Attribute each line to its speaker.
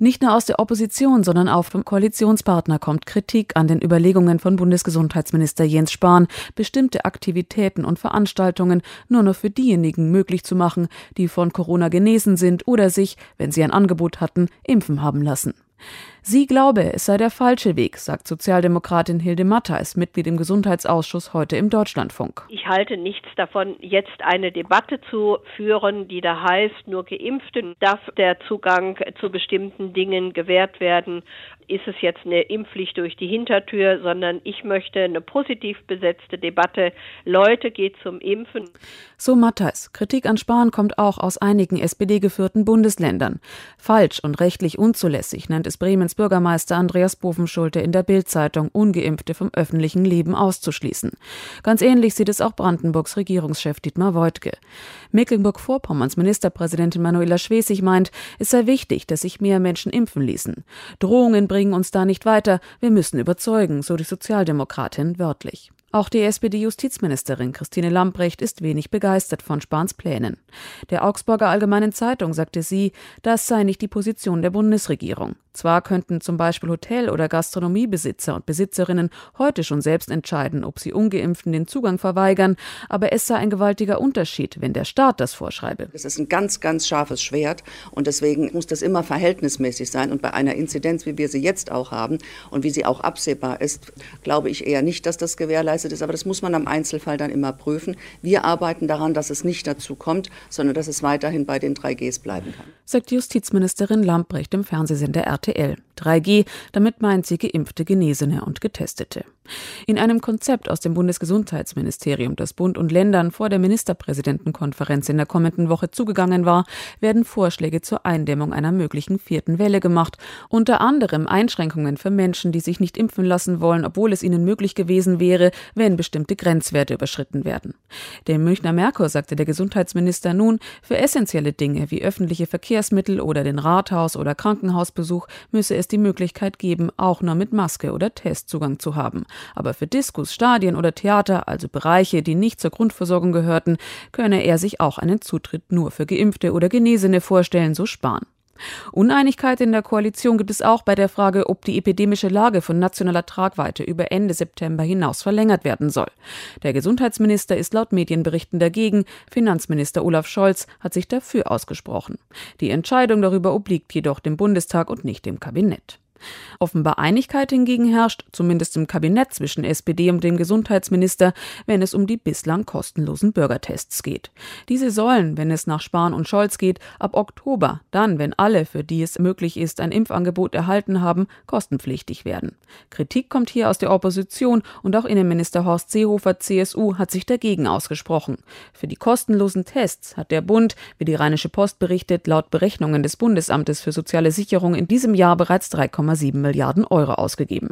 Speaker 1: Nicht nur aus der Opposition, sondern auch vom Koalitionspartner kommt Kritik an den Überlegungen von Bundesgesundheitsminister Jens Spahn, bestimmte Aktivitäten und Veranstaltungen nur noch für diejenigen möglich zu machen, die von Corona genesen sind oder sich, wenn sie ein Angebot hatten, impfen haben lassen. Sie glaube, es sei der falsche Weg, sagt Sozialdemokratin Hilde Mattheis, Mitglied im Gesundheitsausschuss heute im Deutschlandfunk.
Speaker 2: Ich halte nichts davon, jetzt eine Debatte zu führen, die da heißt, nur Geimpften darf der Zugang zu bestimmten Dingen gewährt werden. Ist es jetzt eine Impfpflicht durch die Hintertür, sondern ich möchte eine positiv besetzte Debatte. Leute, geht zum Impfen.
Speaker 1: So Mattheis. Kritik an Spahn kommt auch aus einigen SPD-geführten Bundesländern. Falsch und rechtlich unzulässig nennt es Bremens Bürgermeister Andreas Bovenschulte in der Bild-Zeitung, Ungeimpfte vom öffentlichen Leben auszuschließen. Ganz ähnlich sieht es auch Brandenburgs Regierungschef Dietmar Woidke. Mecklenburg-Vorpommerns Ministerpräsidentin Manuela Schwesig meint, es sei wichtig, dass sich mehr Menschen impfen ließen. Drohungen bringen uns da nicht weiter, wir müssen überzeugen, so die Sozialdemokratin wörtlich. Auch die SPD-Justizministerin Christine Lambrecht ist wenig begeistert von Spahns Plänen. Der Augsburger Allgemeinen Zeitung sagte sie, das sei nicht die Position der Bundesregierung. Zwar könnten zum Beispiel Hotel- oder Gastronomiebesitzer und Besitzerinnen heute schon selbst entscheiden, ob sie ungeimpften den Zugang verweigern, aber es sei ein gewaltiger Unterschied, wenn der Staat das vorschreibe.
Speaker 3: Es ist ein ganz, ganz scharfes Schwert und deswegen muss das immer verhältnismäßig sein. Und bei einer Inzidenz, wie wir sie jetzt auch haben und wie sie auch absehbar ist, glaube ich eher nicht, dass das gewährleistet ist. Aber das muss man am Einzelfall dann immer prüfen. Wir arbeiten daran, dass es nicht dazu kommt, sondern dass es weiterhin bei den 3Gs bleiben kann.
Speaker 1: Sagt Justizministerin Lambrecht im Fernsehsender RT. RTL. 3G, damit meint sie geimpfte, Genesene und Getestete. In einem Konzept aus dem Bundesgesundheitsministerium, das Bund und Ländern vor der Ministerpräsidentenkonferenz in der kommenden Woche zugegangen war, werden Vorschläge zur Eindämmung einer möglichen vierten Welle gemacht, unter anderem Einschränkungen für Menschen, die sich nicht impfen lassen wollen, obwohl es ihnen möglich gewesen wäre, wenn bestimmte Grenzwerte überschritten werden. Dem Münchner Merkur sagte der Gesundheitsminister nun, für essentielle Dinge wie öffentliche Verkehrsmittel oder den Rathaus- oder Krankenhausbesuch müsse es die Möglichkeit geben, auch nur mit Maske oder Testzugang zu haben. Aber für Diskus, Stadien oder Theater, also Bereiche, die nicht zur Grundversorgung gehörten, könne er sich auch einen Zutritt nur für Geimpfte oder Genesene vorstellen, so Spahn. Uneinigkeit in der Koalition gibt es auch bei der Frage, ob die epidemische Lage von nationaler Tragweite über Ende September hinaus verlängert werden soll. Der Gesundheitsminister ist laut Medienberichten dagegen, Finanzminister Olaf Scholz hat sich dafür ausgesprochen. Die Entscheidung darüber obliegt jedoch dem Bundestag und nicht dem Kabinett. Offenbar Einigkeit hingegen herrscht, zumindest im Kabinett zwischen SPD und dem Gesundheitsminister, wenn es um die bislang kostenlosen Bürgertests geht. Diese sollen, wenn es nach Spahn und Scholz geht, ab Oktober, dann, wenn alle, für die es möglich ist, ein Impfangebot erhalten haben, kostenpflichtig werden. Kritik kommt hier aus der Opposition und auch Innenminister Horst Seehofer, CSU, hat sich dagegen ausgesprochen. Für die kostenlosen Tests hat der Bund, wie die Rheinische Post berichtet, laut Berechnungen des Bundesamtes für soziale Sicherung in diesem Jahr bereits 3,7 Milliarden Euro ausgegeben.